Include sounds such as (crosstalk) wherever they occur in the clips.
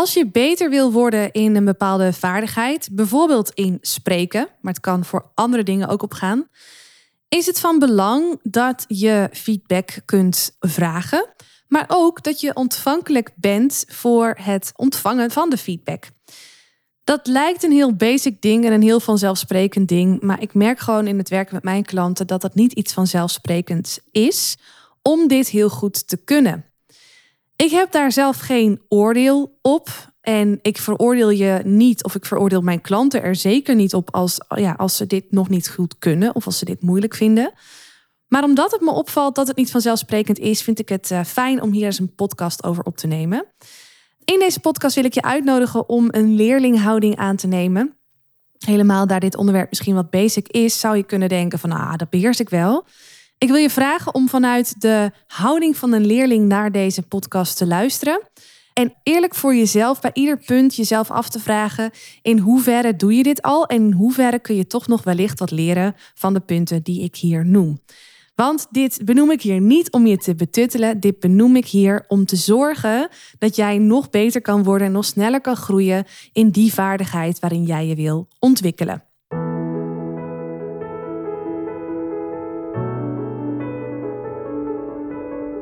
Als je beter wil worden in een bepaalde vaardigheid, bijvoorbeeld in spreken, maar het kan voor andere dingen ook opgaan, is het van belang dat je feedback kunt vragen, maar ook dat je ontvankelijk bent voor het ontvangen van de feedback. Dat lijkt een heel basic ding en een heel vanzelfsprekend ding, maar ik merk gewoon in het werken met mijn klanten dat dat niet iets vanzelfsprekends is om dit heel goed te kunnen. Ik heb daar zelf geen oordeel op. En ik veroordeel je niet, of ik veroordeel mijn klanten er zeker niet op als, ja, als ze dit nog niet goed kunnen of als ze dit moeilijk vinden. Maar omdat het me opvalt dat het niet vanzelfsprekend is, vind ik het eh, fijn om hier eens een podcast over op te nemen. In deze podcast wil ik je uitnodigen om een leerlinghouding aan te nemen. Helemaal daar dit onderwerp misschien wat basic is, zou je kunnen denken van ah, dat beheers ik wel. Ik wil je vragen om vanuit de houding van een leerling naar deze podcast te luisteren. En eerlijk voor jezelf bij ieder punt jezelf af te vragen: in hoeverre doe je dit al en in hoeverre kun je toch nog wellicht wat leren van de punten die ik hier noem. Want dit benoem ik hier niet om je te betuttelen. Dit benoem ik hier om te zorgen dat jij nog beter kan worden en nog sneller kan groeien in die vaardigheid waarin jij je wil ontwikkelen.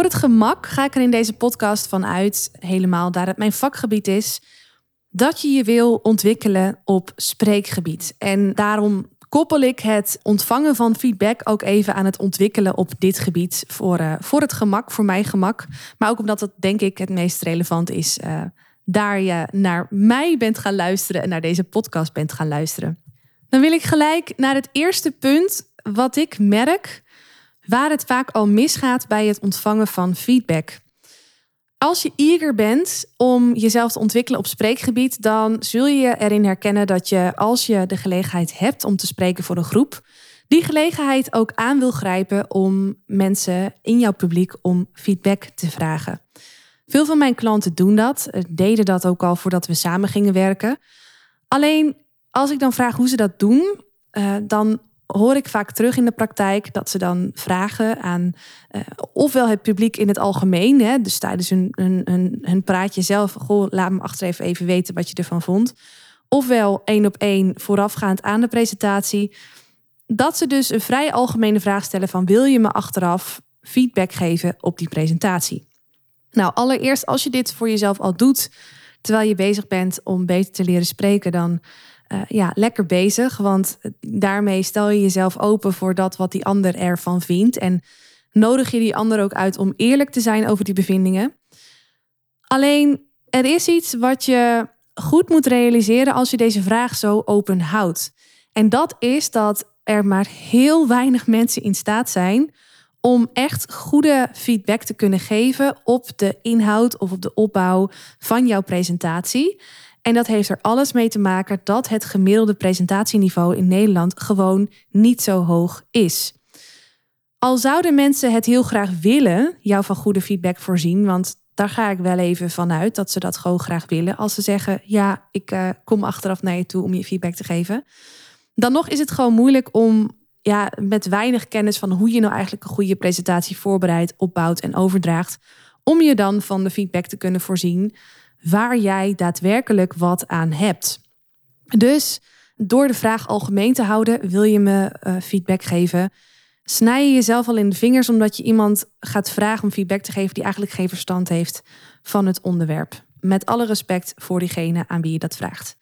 Voor het gemak ga ik er in deze podcast van uit, helemaal daar het mijn vakgebied is, dat je je wil ontwikkelen op spreekgebied. En daarom koppel ik het ontvangen van feedback ook even aan het ontwikkelen op dit gebied. Voor, uh, voor het gemak, voor mijn gemak. Maar ook omdat dat denk ik het meest relevant is. Uh, daar je naar mij bent gaan luisteren en naar deze podcast bent gaan luisteren. Dan wil ik gelijk naar het eerste punt wat ik merk waar het vaak al misgaat bij het ontvangen van feedback. Als je eager bent om jezelf te ontwikkelen op spreekgebied, dan zul je erin herkennen dat je, als je de gelegenheid hebt om te spreken voor een groep, die gelegenheid ook aan wil grijpen om mensen in jouw publiek om feedback te vragen. Veel van mijn klanten doen dat, eh, deden dat ook al voordat we samen gingen werken. Alleen als ik dan vraag hoe ze dat doen, uh, dan hoor ik vaak terug in de praktijk dat ze dan vragen aan uh, ofwel het publiek in het algemeen, hè, dus tijdens hun, hun, hun, hun praatje zelf, goh, laat me achter even weten wat je ervan vond. Ofwel één op één voorafgaand aan de presentatie. Dat ze dus een vrij algemene vraag stellen van wil je me achteraf feedback geven op die presentatie? Nou, allereerst als je dit voor jezelf al doet terwijl je bezig bent om beter te leren spreken, dan uh, ja, lekker bezig. Want daarmee stel je jezelf open voor dat wat die ander ervan vindt. En nodig je die ander ook uit om eerlijk te zijn over die bevindingen. Alleen er is iets wat je goed moet realiseren als je deze vraag zo open houdt. En dat is dat er maar heel weinig mensen in staat zijn om echt goede feedback te kunnen geven op de inhoud of op de opbouw van jouw presentatie. En dat heeft er alles mee te maken dat het gemiddelde presentatieniveau in Nederland gewoon niet zo hoog is. Al zouden mensen het heel graag willen, jou van goede feedback voorzien, want daar ga ik wel even vanuit dat ze dat gewoon graag willen. Als ze zeggen, ja, ik uh, kom achteraf naar je toe om je feedback te geven. Dan nog is het gewoon moeilijk om ja, met weinig kennis van hoe je nou eigenlijk een goede presentatie voorbereidt, opbouwt en overdraagt, om je dan van de feedback te kunnen voorzien waar jij daadwerkelijk wat aan hebt. Dus door de vraag algemeen te houden, wil je me uh, feedback geven? Snij je jezelf al in de vingers omdat je iemand gaat vragen om feedback te geven die eigenlijk geen verstand heeft van het onderwerp. Met alle respect voor diegene aan wie je dat vraagt.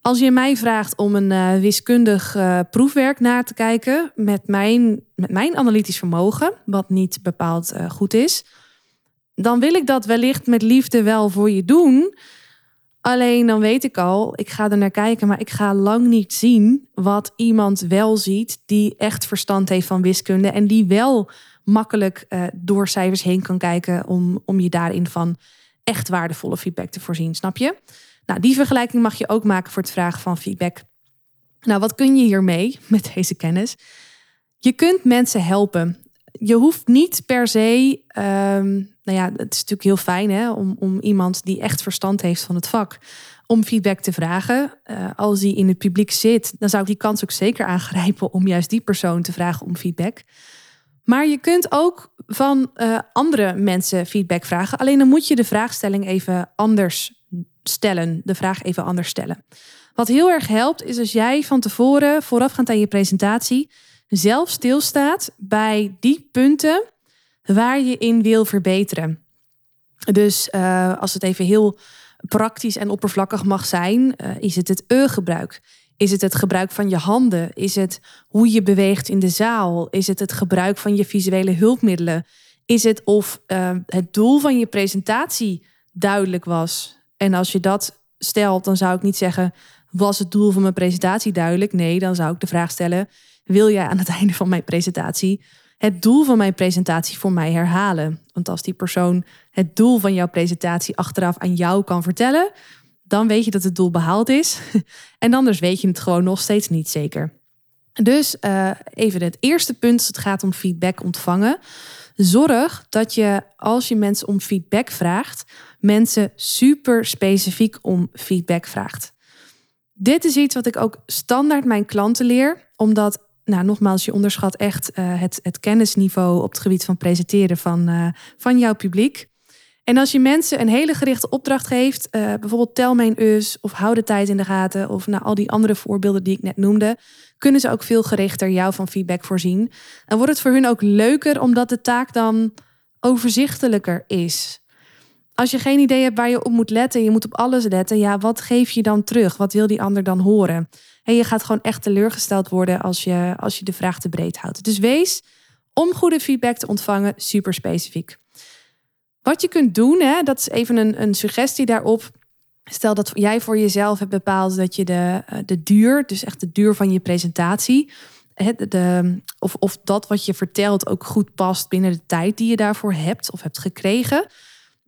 Als je mij vraagt om een uh, wiskundig uh, proefwerk na te kijken met mijn, met mijn analytisch vermogen, wat niet bepaald goed is, dan wil ik dat wellicht met liefde wel voor je doen. Alleen dan weet ik al, ik ga er naar kijken, maar ik ga lang niet zien wat iemand wel ziet die echt verstand heeft van wiskunde en die wel makkelijk uh, door cijfers heen kan kijken om, om je daarin van echt waardevolle feedback te voorzien, snap je? Nou, die vergelijking mag je ook maken voor het vragen van feedback. Nou, wat kun je hiermee met deze kennis? Je kunt mensen helpen. Je hoeft niet per se, um, nou ja, het is natuurlijk heel fijn hè, om, om iemand die echt verstand heeft van het vak, om feedback te vragen. Uh, als hij in het publiek zit, dan zou ik die kans ook zeker aangrijpen om juist die persoon te vragen om feedback. Maar je kunt ook van uh, andere mensen feedback vragen. Alleen dan moet je de vraagstelling even anders stellen. De vraag even anders stellen. Wat heel erg helpt, is als jij van tevoren, voorafgaand aan je presentatie, zelf stilstaat bij die punten waar je in wil verbeteren. Dus uh, als het even heel praktisch en oppervlakkig mag zijn, uh, is het het e-gebruik. Is het het gebruik van je handen? Is het hoe je beweegt in de zaal? Is het het gebruik van je visuele hulpmiddelen? Is het of uh, het doel van je presentatie duidelijk was? En als je dat stelt, dan zou ik niet zeggen: was het doel van mijn presentatie duidelijk? Nee, dan zou ik de vraag stellen: wil jij aan het (laughs) einde van mijn presentatie het doel van mijn presentatie voor mij herhalen? Want als die persoon het doel van jouw presentatie achteraf aan jou kan vertellen, dan weet je dat het doel behaald is. (laughs) en anders weet je het gewoon nog steeds niet zeker. Dus uh, even het eerste punt het gaat om feedback ontvangen. Zorg dat je als je mensen om feedback vraagt, mensen super specifiek om feedback vraagt. Dit is iets wat ik ook standaard mijn klanten leer, omdat, nou nogmaals, je onderschat echt uh, het, het kennisniveau op het gebied van presenteren van, uh, van jouw publiek. En als je mensen een hele gerichte opdracht geeft, uh, bijvoorbeeld tel mijn us of hou de tijd in de gaten of nou, al die andere voorbeelden die ik net noemde, kunnen ze ook veel gerichter jou van feedback voorzien. En wordt het voor hun ook leuker omdat de taak dan overzichtelijker is. Als je geen idee hebt waar je op moet letten, je moet op alles letten, ja, wat geef je dan terug? Wat wil die ander dan horen? En je gaat gewoon echt teleurgesteld worden als je, als je de vraag te breed houdt. Dus wees om goede feedback te ontvangen super specifiek. Wat je kunt doen, hè, dat is even een, een suggestie daarop. Stel dat jij voor jezelf hebt bepaald dat je de, eh, de duur, dus echt de duur van je presentatie, de, de, of, of dat wat je vertelt ook goed past binnen de tijd die je daarvoor hebt of hebt gekregen.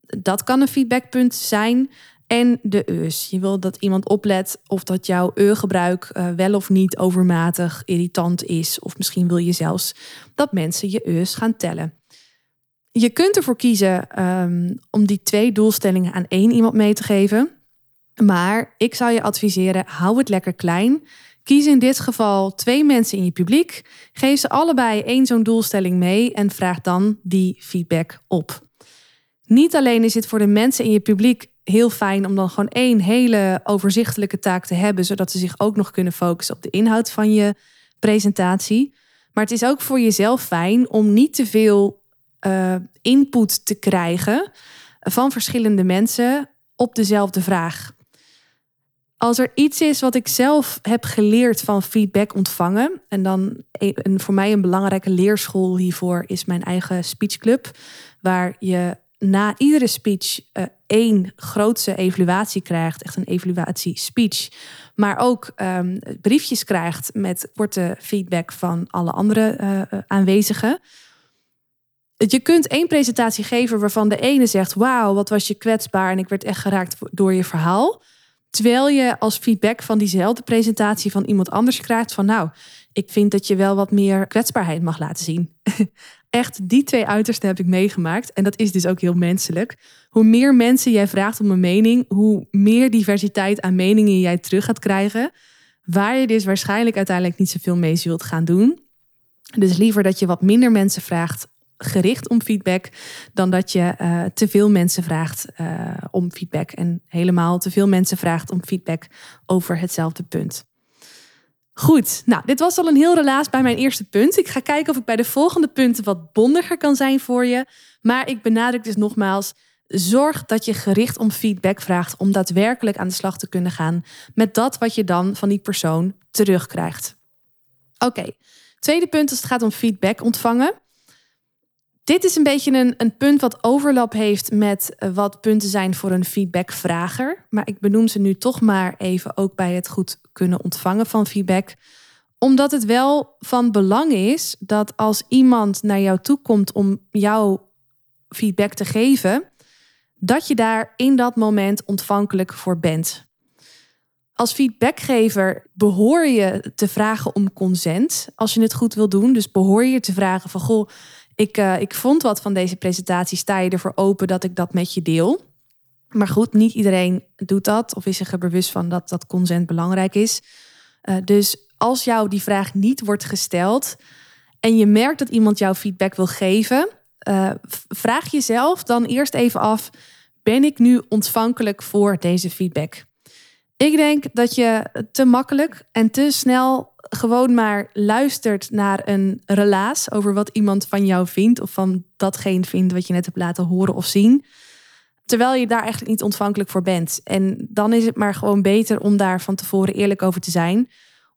Dat kan een feedbackpunt zijn. En de eus. Je wil dat iemand oplet of dat jouw e-gebruik uh, wel of niet overmatig irritant is. Of misschien wil je zelfs dat mensen je eus gaan tellen. Je kunt ervoor kiezen um, om die twee doelstellingen aan één iemand mee te geven. Maar ik zou je adviseren, hou het lekker klein. Kies in dit geval twee mensen in je publiek. Geef ze allebei één zo'n doelstelling mee en vraag dan die feedback op. Niet alleen is het voor de mensen in je publiek heel fijn om dan gewoon één hele overzichtelijke taak te hebben, zodat ze zich ook nog kunnen focussen op de inhoud van je presentatie. Maar het is ook voor jezelf fijn om niet te veel uh, input te krijgen van verschillende mensen op dezelfde vraag. Als er iets is wat ik zelf heb geleerd van feedback ontvangen, en dan en voor mij een belangrijke leerschool hiervoor is mijn eigen speechclub, waar je na iedere speech uh, één grootse evaluatie krijgt, echt een evaluatie speech, maar ook um, briefjes krijgt met korte feedback van alle andere uh, aanwezigen je kunt één presentatie geven waarvan de ene zegt: Wauw, wat was je kwetsbaar en ik werd echt geraakt door je verhaal. Terwijl je als feedback van diezelfde presentatie van iemand anders krijgt: van nou, ik vind dat je wel wat meer kwetsbaarheid mag laten zien. (laughs) echt, die twee uitersten heb ik meegemaakt. En dat is dus ook heel menselijk. Hoe meer mensen jij vraagt om een mening, hoe meer diversiteit aan meningen jij terug gaat krijgen. Waar je dus waarschijnlijk uiteindelijk niet zoveel mee zult gaan doen. Dus liever dat je wat minder mensen vraagt gericht om feedback dan dat je uh, te veel mensen vraagt uh, om feedback en helemaal te veel mensen vraagt om feedback over hetzelfde punt. Goed, nou, dit was al een heel relaas bij mijn eerste punt. Ik ga kijken of ik bij de volgende punten wat bondiger kan zijn voor je. Maar ik benadruk dus nogmaals: zorg dat je gericht om feedback vraagt om daadwerkelijk aan de slag te kunnen gaan met dat wat je dan van die persoon terugkrijgt. Oké, tweede punt als het gaat om feedback ontvangen. Dit is een beetje een, een punt wat overlap heeft met eh, wat punten zijn voor een feedbackvrager. Maar ik benoem ze nu toch maar even ook bij het goed kunnen ontvangen van feedback. Omdat het wel van belang is dat als iemand naar jou toe komt om jouw feedback te geven, dat je daar in dat moment ontvankelijk voor bent. Als feedbackgever behoor je te vragen om consent als je het goed wil doen. Dus behoor je te vragen van goh, ik, uh, ik vond wat van deze presentatie. Sta je ervoor open dat ik dat met je deel? Maar goed, niet iedereen doet dat of is zich er bewust van dat dat consent belangrijk is. Uh, dus als jou die vraag niet wordt gesteld en je merkt dat iemand jou feedback wil geven, uh, vraag jezelf dan eerst even af: ben ik nu ontvankelijk voor deze feedback? Ik denk dat je te makkelijk en te snel gewoon maar luistert naar een relaas over wat iemand van jou vindt of van datgene vindt wat je net hebt laten horen of zien. Terwijl je daar eigenlijk niet ontvankelijk voor bent. En dan is het maar gewoon beter om daar van tevoren eerlijk over te zijn.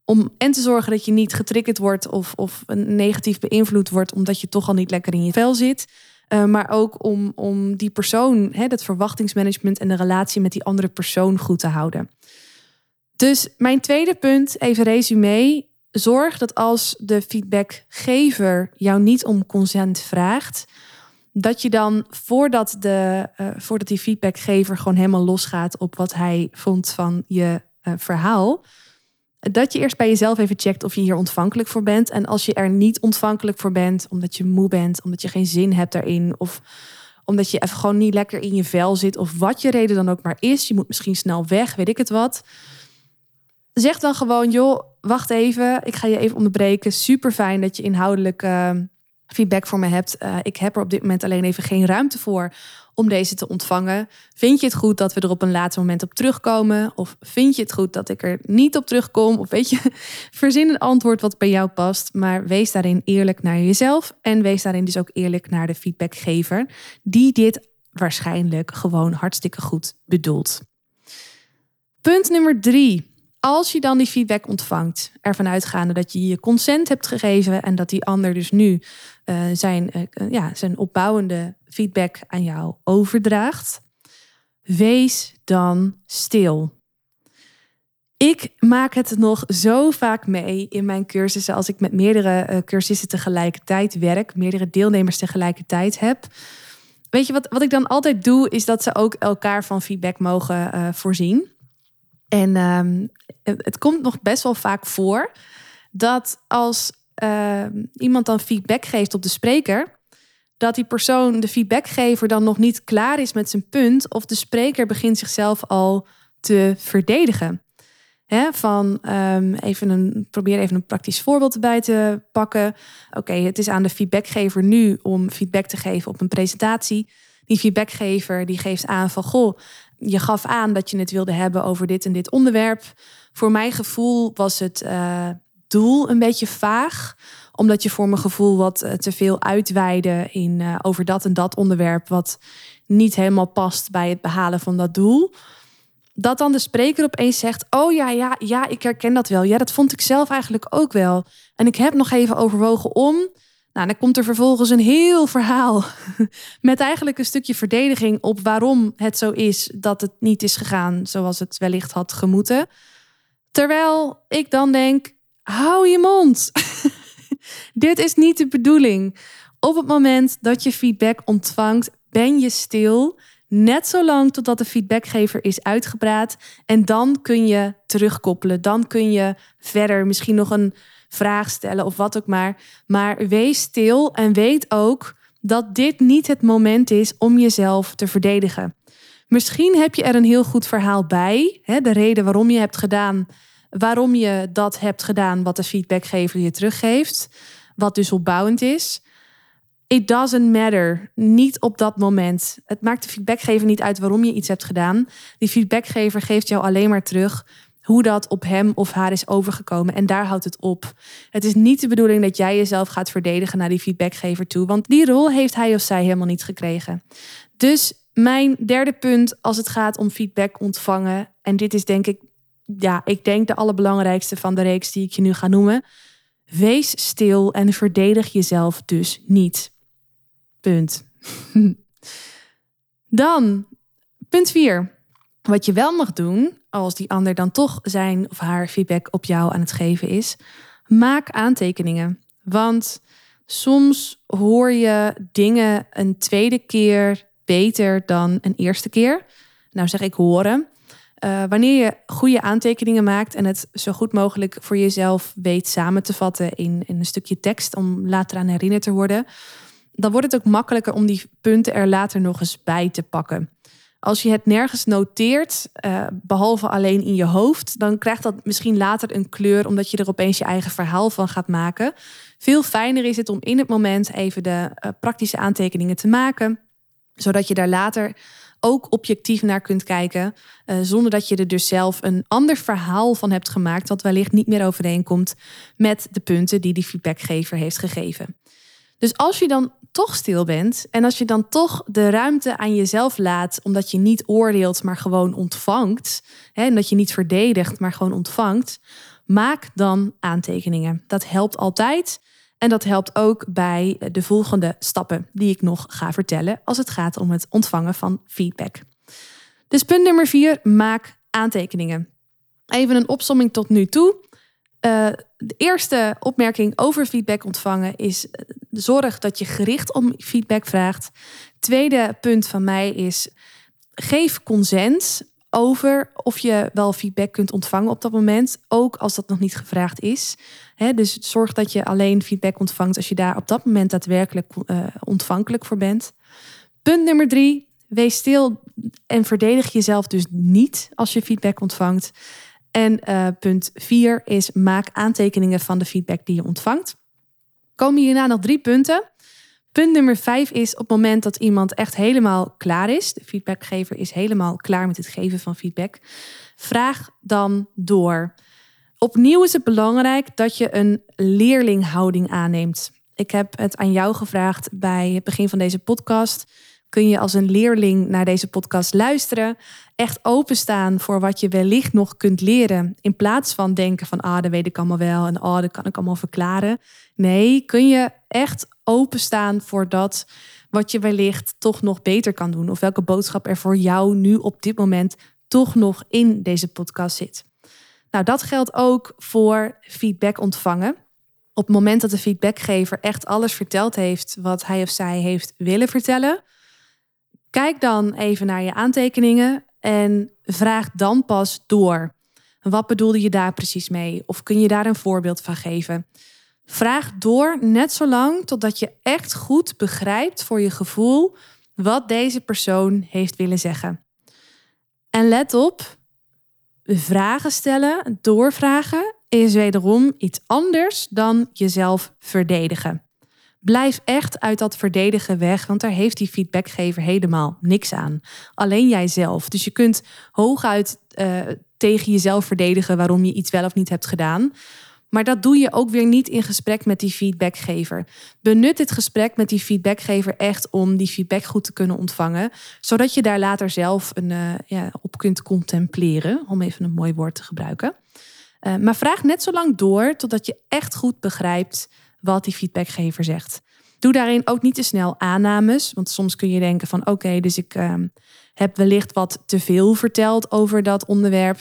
Om en te zorgen dat je niet getriggerd wordt of, of negatief beïnvloed wordt omdat je toch al niet lekker in je vel zit. Uh, maar ook om, om die persoon, hè, dat verwachtingsmanagement en de relatie met die andere persoon goed te houden. Dus mijn tweede punt, even resume. Zorg dat als de feedbackgever jou niet om consent vraagt, dat je dan voordat, de, uh, voordat die feedbackgever gewoon helemaal losgaat op wat hij vond van je uh, verhaal, dat je eerst bij jezelf even checkt of je hier ontvankelijk voor bent. En als je er niet ontvankelijk voor bent, omdat je moe bent, omdat je geen zin hebt daarin, of omdat je even gewoon niet lekker in je vel zit, of wat je reden dan ook maar is, je moet misschien snel weg, weet ik het wat. Zeg dan gewoon, joh, wacht even, ik ga je even onderbreken. Super fijn dat je inhoudelijk uh, feedback voor me hebt. Uh, ik heb er op dit moment alleen even geen ruimte voor om deze te ontvangen. Vind je het goed dat we er op een later moment op terugkomen? Of vind je het goed dat ik er niet op terugkom? Of weet je, (laughs) verzin een antwoord wat bij jou past. Maar wees daarin eerlijk naar jezelf. En wees daarin dus ook eerlijk naar de feedbackgever, die dit waarschijnlijk gewoon hartstikke goed bedoelt. Punt nummer drie. Als je dan die feedback ontvangt, ervan uitgaande dat je je consent hebt gegeven en dat die ander dus nu uh, zijn, uh, ja, zijn opbouwende feedback aan jou overdraagt, wees dan stil. Ik maak het nog zo vaak mee in mijn cursussen als ik met meerdere uh, cursisten tegelijkertijd werk, meerdere deelnemers tegelijkertijd heb. Weet je wat, wat ik dan altijd doe, is dat ze ook elkaar van feedback mogen voorzien. En um, het komt nog best wel vaak voor dat als uh, iemand dan feedback geeft op de spreker, dat die persoon, de feedbackgever, dan nog niet klaar is met zijn punt, of de spreker begint zichzelf al te verdedigen. He, van um, even een, probeer even een praktisch voorbeeld erbij te pakken. Oké, het is aan de feedbackgever nu om feedback te geven op een presentatie. Die feedbackgever die geeft aan van goh, je gaf aan dat je het wilde hebben over dit en dit onderwerp. Voor mijn gevoel was het uh, doel een beetje vaag omdat je voor mijn gevoel wat uh, te veel uitweide in, uh, over dat en dat onderwerp, wat niet helemaal past bij het behalen van dat doel. Dat dan de spreker opeens zegt: Oh ja, ja, ja, ik herken dat wel. Ja, dat vond ik zelf eigenlijk ook wel. En ik heb nog even overwogen om. Nou, dan komt er vervolgens een heel verhaal (laughs) met eigenlijk een stukje verdediging op waarom het zo is dat het niet is gegaan zoals het wellicht had gemoeten. Terwijl ik dan denk: hou je mond. (laughs) Dit is niet de bedoeling. Op het moment dat je feedback ontvangt, ben je stil. Net zolang totdat de feedbackgever is uitgepraat. En dan kun je terugkoppelen. Dan kun je verder misschien nog een vraag stellen of wat ook maar. Maar wees stil en weet ook dat dit niet het moment is om jezelf te verdedigen. Misschien heb je er een heel goed verhaal bij. Hè, de reden waarom je hebt gedaan, waarom je dat hebt gedaan, wat de feedbackgever je teruggeeft. Wat dus opbouwend is. It doesn't matter. Niet op dat moment. Het maakt de feedbackgever niet uit waarom je iets hebt gedaan. Die feedbackgever geeft jou alleen maar terug hoe dat op hem of haar is overgekomen. En daar houdt het op. Het is niet de bedoeling dat jij jezelf gaat verdedigen naar die feedbackgever toe. Want die rol heeft hij of zij helemaal niet gekregen. Dus mijn derde punt als het gaat om feedback ontvangen. En dit is denk ik, ja, ik denk de allerbelangrijkste van de reeks die ik je nu ga noemen. Wees stil en verdedig jezelf dus niet. Punt. (laughs) Dan, punt 4. Wat je wel mag doen, als die ander dan toch zijn of haar feedback op jou aan het geven is, maak aantekeningen. Want soms hoor je dingen een tweede keer, beter dan een eerste keer. Nou zeg ik horen. Uh, wanneer je goede aantekeningen maakt en het zo goed mogelijk voor jezelf weet samen te vatten in, in een stukje tekst om later aan herinnerd te worden, dan wordt het ook makkelijker om die punten er later nog eens bij te pakken. Als je het nergens noteert, uh, behalve alleen in je hoofd, dan krijgt dat misschien later een kleur, omdat je er opeens je eigen verhaal van gaat maken. Veel fijner is het om in het moment even de uh, praktische aantekeningen te maken, zodat je daar later ook objectief naar kunt kijken, uh, zonder dat je er dus zelf een ander verhaal van hebt gemaakt, dat wellicht niet meer overeenkomt met de punten die die feedbackgever heeft gegeven. Dus als je dan toch stil bent en als je dan toch de ruimte aan jezelf laat, omdat je niet oordeelt, maar gewoon ontvangt, hè, en dat je niet verdedigt, maar gewoon ontvangt, maak dan aantekeningen. Dat helpt altijd. En dat helpt ook bij de volgende stappen die ik nog ga vertellen als het gaat om het ontvangen van feedback. Dus punt nummer vier, maak aantekeningen. Even een opsomming tot nu toe. Uh, de eerste opmerking over feedback ontvangen is eh, zorg dat je gericht om feedback vraagt. Tweede punt van mij is geef consent over of je wel feedback kunt ontvangen op dat moment, ook als dat nog niet gevraagd is. dus zorg dat je alleen feedback ontvangt als je daar op dat moment daadwerkelijk uh, ontvankelijk voor bent. Punt nummer drie, wees stil en verdedig jezelf dus niet als je feedback ontvangt. En uh, punt vier is maak aantekeningen van de feedback die je ontvangt. Komen hierna nog drie punten. Punt nummer vijf is op het moment dat iemand echt helemaal klaar is, de feedbackgever is helemaal klaar met het geven van feedback, vraag dan door. Opnieuw is het belangrijk dat je een leerlinghouding aanneemt. Ik heb het aan jou gevraagd bij het begin van deze podcast. Kun je als een leerling naar deze podcast luisteren, echt openstaan voor wat je wellicht nog kunt leren, in plaats van denken van ah, dat weet ik allemaal wel en ah, dat kan ik allemaal verklaren. Nee, kun je echt openstaan voor dat wat je wellicht toch nog beter kan doen. Of welke boodschap er voor jou nu op dit moment toch nog in deze podcast zit. Nou, dat geldt ook voor feedback ontvangen. Op het moment dat de feedbackgever echt alles verteld heeft wat hij of zij heeft willen vertellen, kijk dan even naar je aantekeningen en vraag dan pas door. Wat bedoelde je daar precies mee? Of kun je daar een voorbeeld van geven? Vraag door net zo lang totdat je echt goed begrijpt voor je gevoel wat deze persoon heeft willen zeggen. En let op, vragen stellen, doorvragen is wederom iets anders dan jezelf verdedigen. Blijf echt uit dat verdedigen weg, want daar heeft die feedbackgever helemaal niks aan. Alleen jijzelf. Dus je kunt hooguit uh, tegen jezelf verdedigen waarom je iets wel of niet hebt gedaan. Maar dat doe je ook weer niet in gesprek met die feedbackgever. Benut dit gesprek met die feedbackgever echt om die feedback goed te kunnen ontvangen, zodat je daar later zelf een, uh, ja, op kunt contempleren, om even een mooi woord te gebruiken. Uh, maar vraag net zo lang door totdat je echt goed begrijpt wat die feedbackgever zegt. Doe daarin ook niet te snel aannames, want soms kun je denken van oké, dus ik uh, heb wellicht wat te veel verteld over dat onderwerp.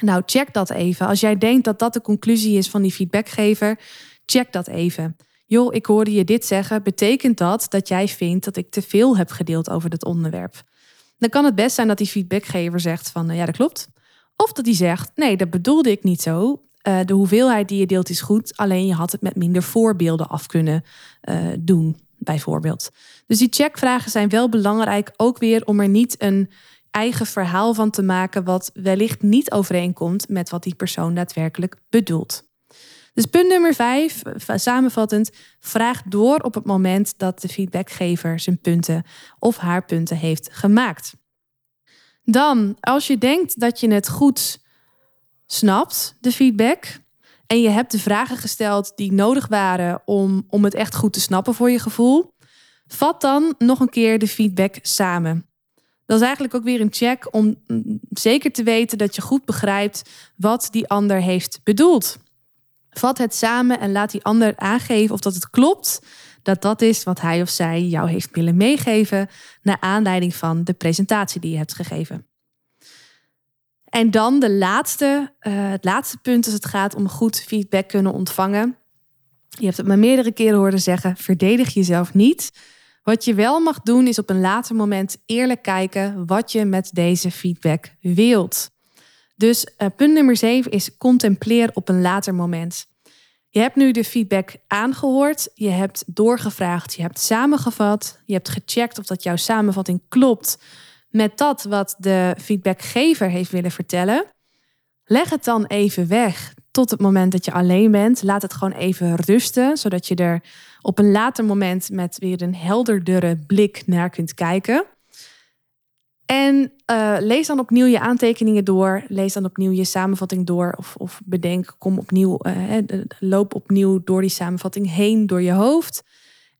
Nou, check dat even. Als jij denkt dat dat de conclusie is van die feedbackgever, check dat even. Joh, ik hoorde je dit zeggen. Betekent dat dat jij vindt dat ik te veel heb gedeeld over dat onderwerp? Dan kan het best zijn dat die feedbackgever zegt van ja, dat klopt. Of dat hij zegt nee, dat bedoelde ik niet zo. Uh, de hoeveelheid die je deelt is goed, alleen je had het met minder voorbeelden af kunnen uh, doen, bijvoorbeeld. Dus die checkvragen zijn wel belangrijk, ook weer om er niet een eigen verhaal van te maken wat wellicht niet overeenkomt met wat die persoon daadwerkelijk bedoelt. Dus punt nummer vijf, samenvattend, vraag door op het moment dat de feedbackgever zijn punten of haar punten heeft gemaakt. Dan, als je denkt dat je het goed snapt, de feedback, en je hebt de vragen gesteld die nodig waren om, om het echt goed te snappen voor je gevoel, vat dan nog een keer de feedback samen. Dat is eigenlijk ook weer een check om zeker te weten dat je goed begrijpt wat die ander heeft bedoeld. Vat het samen en laat die ander aangeven of dat het klopt dat dat is wat hij of zij jou heeft willen meegeven naar aanleiding van de presentatie die je hebt gegeven. En dan de laatste, uh, het laatste punt als het gaat om goed feedback kunnen ontvangen. Je hebt het me meerdere keren horen zeggen: verdedig jezelf niet. Wat je wel mag doen is op een later moment eerlijk kijken wat je met deze feedback wilt. Dus uh, punt nummer 7 is contempleer op een later moment. Je hebt nu de feedback aangehoord, je hebt doorgevraagd, je hebt samengevat, je hebt gecheckt of dat jouw samenvatting klopt met dat wat de feedbackgever heeft willen vertellen. Leg het dan even weg tot het moment dat je alleen bent. Laat het gewoon even rusten, zodat je er op een later moment met weer een helderdere blik naar kunt kijken. En uh, lees dan opnieuw je aantekeningen door. Lees dan opnieuw je samenvatting door. Of, of bedenk, kom opnieuw, uh, loop opnieuw door die samenvatting heen door je hoofd.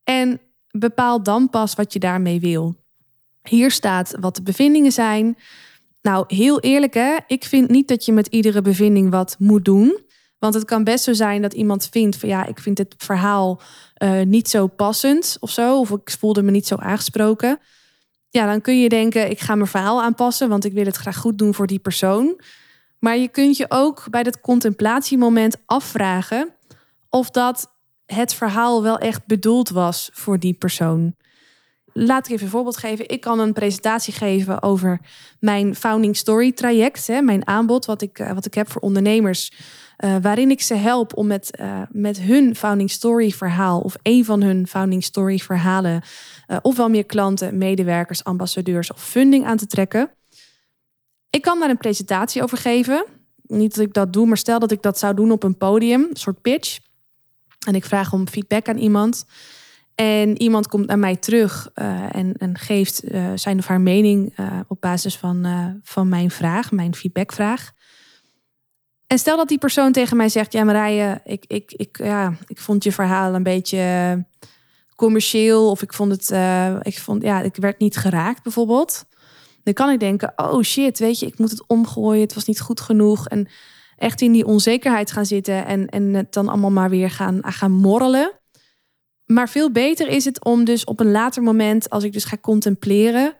En bepaal dan pas wat je daarmee wil. Hier staat wat de bevindingen zijn. Nou, heel eerlijk hè, ik vind niet dat je met iedere bevinding wat moet doen. Want het kan best zo zijn dat iemand vindt van ja, ik vind het verhaal uh, niet zo passend of zo. Of ik voelde me niet zo aangesproken. Ja, dan kun je denken, ik ga mijn verhaal aanpassen, want ik wil het graag goed doen voor die persoon. Maar je kunt je ook bij dat contemplatiemoment afvragen of dat het verhaal wel echt bedoeld was voor die persoon. Laat ik even een voorbeeld geven. Ik kan een presentatie geven over mijn Founding Story traject. Hè, mijn aanbod wat ik, eh, wat ik heb voor ondernemers. Uh, waarin ik ze help om met, uh, met hun Founding Story verhaal of een van hun Founding Story verhalen uh, ofwel meer klanten, medewerkers, ambassadeurs of funding aan te trekken. Ik kan daar een presentatie over geven. Niet dat ik dat doe, maar stel dat ik dat zou doen op een podium, een soort pitch. En ik vraag om feedback aan iemand. En iemand komt naar mij terug uh, en, en, geeft uh, zijn of haar mening uh, op basis van, van mijn vraag, mijn feedbackvraag. En stel dat die persoon tegen mij zegt: Ja, Marije, ik, ik, ik, ja, ik vond je verhaal een beetje commercieel. Of ik vond het, ik vond, ja, ik werd niet geraakt bijvoorbeeld. Dan kan ik denken: Oh shit, weet je, ik moet het omgooien. Het was niet goed genoeg. En echt in die onzekerheid gaan zitten en, en het dan allemaal maar weer gaan, gaan morrelen. Maar veel beter is het om dus op een later moment, als ik dus ga contempleren,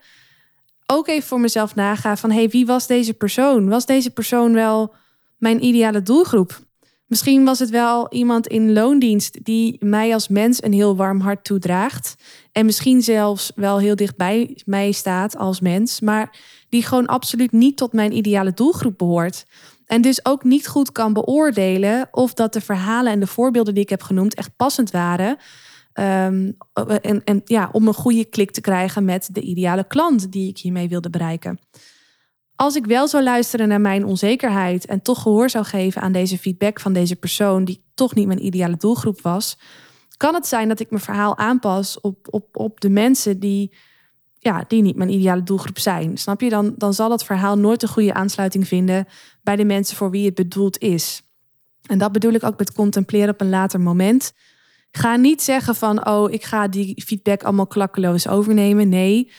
ook even voor mezelf nagaan van hey, wie was deze persoon? Was deze persoon wel mijn ideale doelgroep? Misschien was het wel iemand in loondienst die mij als mens een heel warm hart toedraagt. En misschien zelfs wel heel dichtbij mij staat als mens, maar die gewoon absoluut niet tot mijn ideale doelgroep behoort. En dus ook niet goed kan beoordelen of dat de verhalen en de voorbeelden die ik heb genoemd echt passend waren Um, en, en ja, om een goede klik te krijgen met de ideale klant die ik hiermee wilde bereiken. Als ik wel zou luisteren naar mijn onzekerheid en toch gehoor zou geven aan deze feedback van deze persoon, die toch niet mijn ideale doelgroep was, kan het zijn dat ik mijn verhaal aanpas op, op, op de mensen die, ja, die niet mijn ideale doelgroep zijn. Snap je? Dan, dan zal het verhaal nooit een goede aansluiting vinden bij de mensen voor wie het bedoeld is. En dat bedoel ik ook met contempleren op een later moment. Ga niet zeggen van, oh, ik ga die feedback allemaal klakkeloos overnemen. Nee,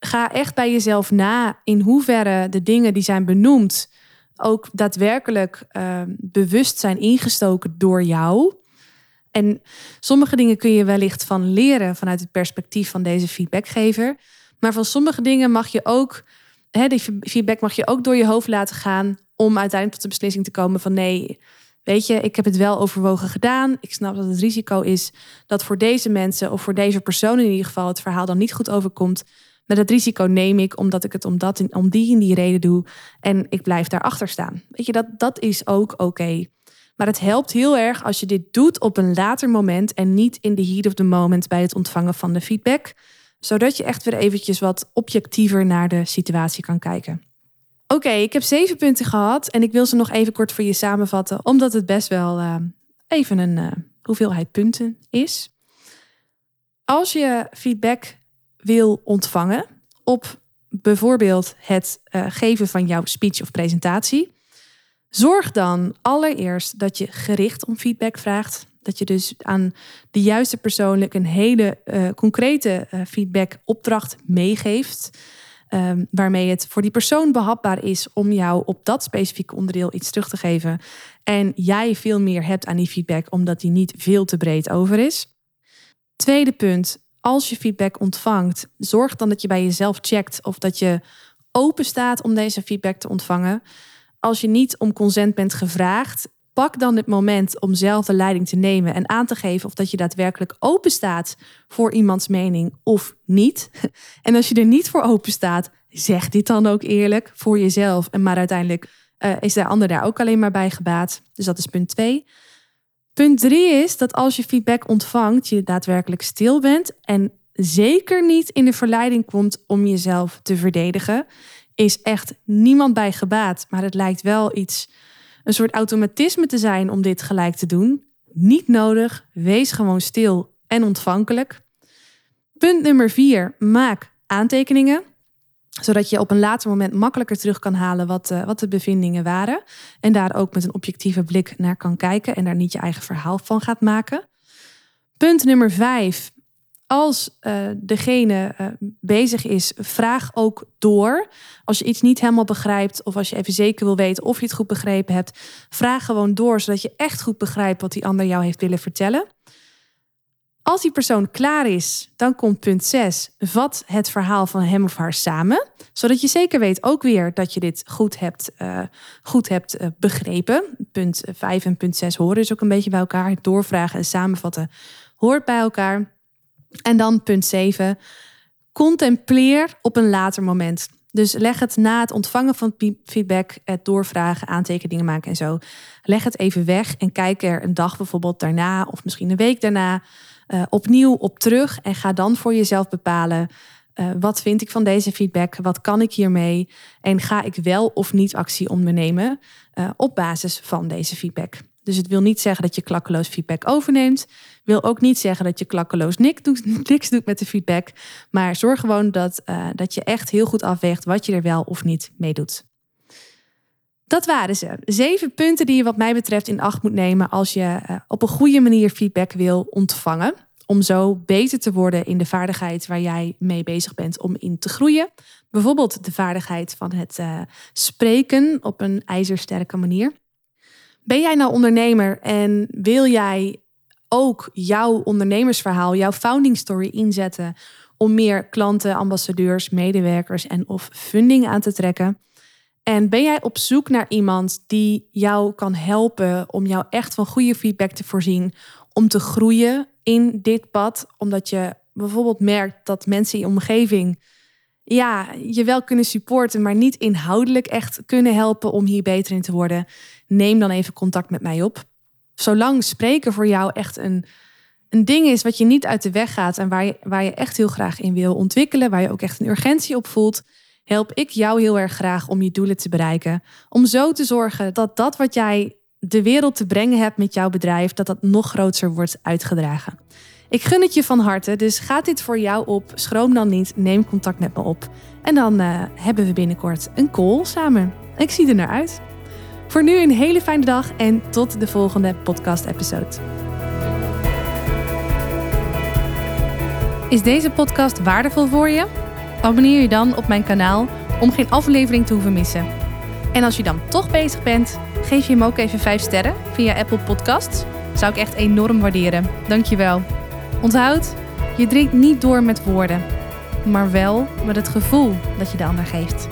ga echt bij jezelf na in hoeverre de dingen die zijn benoemd ook daadwerkelijk uh, bewust zijn ingestoken door jou. En sommige dingen kun je wellicht van leren vanuit het perspectief van deze feedbackgever. Maar van sommige dingen mag je ook, hè, die feedback mag je ook door je hoofd laten gaan om uiteindelijk tot de beslissing te komen van nee, weet je, ik heb het wel overwogen gedaan. Ik snap dat het risico is dat voor deze mensen of voor deze persoon in ieder geval het verhaal dan niet goed overkomt. Maar dat risico neem ik omdat ik het om, dat, om die en die reden doe. En ik blijf daarachter staan. Weet je, dat, dat is ook oké. Maar het helpt heel erg als je dit doet op een later moment en niet in de heat of the moment bij het ontvangen van de feedback. Zodat je echt weer eventjes wat objectiever naar de situatie kan kijken. Oké, ik heb zeven punten gehad en ik wil ze nog even kort voor je samenvatten, omdat het best wel uh, even een uh, hoeveelheid punten is. Als je feedback wil ontvangen op bijvoorbeeld het uh, geven van jouw speech of presentatie, zorg dan allereerst dat je gericht om feedback vraagt. Dat je dus aan de juiste persoonlijk een hele concrete feedback opdracht meegeeft. Um, waarmee het voor die persoon behapbaar is om jou op dat specifieke onderdeel iets terug te geven. En jij veel meer hebt aan die feedback, omdat die niet veel te breed over is. Tweede punt, als je feedback ontvangt, zorg dan dat je bij jezelf checkt of dat je open staat om deze feedback te ontvangen. Als je niet om consent bent gevraagd, pak dan het moment om zelf de leiding te nemen en aan te geven of dat je daadwerkelijk open staat voor iemands mening of niet. (laughs) En als je er niet voor open staat, zeg dit dan ook eerlijk voor jezelf. En maar uiteindelijk uh, is de ander daar ook alleen maar bij gebaat. Dus dat is punt twee. Punt drie is dat als je feedback ontvangt, je daadwerkelijk stil bent en zeker niet in de verleiding komt om jezelf te verdedigen. Is echt niemand bij gebaat, maar het lijkt wel iets, een soort automatisme te zijn om dit gelijk te doen. Niet nodig, wees gewoon stil en ontvankelijk. Punt nummer vier, maak aantekeningen zodat je op een later moment makkelijker terug kan halen wat, uh, wat de bevindingen waren. En daar ook met een objectieve blik naar kan kijken en daar niet je eigen verhaal van gaat maken. Punt nummer vijf. Als uh, degene uh, bezig is, vraag ook door. Als je iets niet helemaal begrijpt of als je even zeker wil weten of je het goed begrepen hebt, vraag gewoon door, zodat je echt goed begrijpt wat die ander jou heeft willen vertellen. Als die persoon klaar is, dan komt punt 6. Vat het verhaal van hem of haar samen. Zodat je zeker weet ook weer dat je dit goed hebt, uh, goed hebt begrepen. Punt 5 en punt 6 horen dus ook een beetje bij elkaar. Doorvragen en samenvatten hoort bij elkaar. En dan punt 7. Contempleer op een later moment. Dus leg het na het ontvangen van feedback, het doorvragen, aantekeningen maken en zo. Leg het even weg en kijk er een dag bijvoorbeeld daarna of misschien een week daarna uh, opnieuw op terug. En ga dan voor jezelf bepalen. Uh, wat vind ik van deze feedback? Wat kan ik hiermee? En ga ik wel of niet actie ondernemen uh, op basis van deze feedback? Dus het wil niet zeggen dat je klakkeloos feedback overneemt. Wil ook niet zeggen dat je klakkeloos niks doet, (laughs) met de feedback. Maar zorg gewoon dat, uh, dat je echt heel goed afweegt wat je er wel of niet mee doet. Dat waren ze. Zeven punten die je wat mij betreft in acht moet nemen als je uh, op een goede manier feedback wil ontvangen. Om zo beter te worden in de vaardigheid waar jij mee bezig bent om in te groeien. Bijvoorbeeld de vaardigheid van het uh, spreken op een ijzersterke manier. Ben jij nou ondernemer en wil jij ook jouw ondernemersverhaal, jouw founding story inzetten om meer klanten, ambassadeurs, medewerkers en of funding aan te trekken? En ben jij op zoek naar iemand die jou kan helpen om jou echt van goede feedback te voorzien, om te groeien in dit pad, omdat je bijvoorbeeld merkt dat mensen in je omgeving ja, je wel kunnen supporten, maar niet inhoudelijk echt kunnen helpen om hier beter in te worden, neem dan even contact met mij op. Zolang spreken voor jou echt een, een ding is wat je niet uit de weg gaat en waar je, waar je echt heel graag in wil ontwikkelen, waar je ook echt een urgentie op voelt, help ik jou heel erg graag om je doelen te bereiken. Om zo te zorgen dat dat wat jij de wereld te brengen hebt met jouw bedrijf, dat dat nog groter wordt uitgedragen. Ik gun het je van harte, dus gaat dit voor jou op. Schroom dan niet, neem contact met me op. En dan uh, hebben we binnenkort een call samen. Ik zie er naar uit. Voor nu een hele fijne dag en tot de volgende podcast-episode. Is deze podcast waardevol voor je? Abonneer je dan op mijn kanaal om geen aflevering te hoeven missen. En als je dan toch bezig bent, geef je hem ook even 5 sterren via Apple Podcasts. Zou ik echt enorm waarderen. Dankjewel. Onthoud, je drinkt niet door met woorden, maar wel met het gevoel dat je de ander geeft.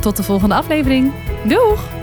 Tot de volgende aflevering. Doeg!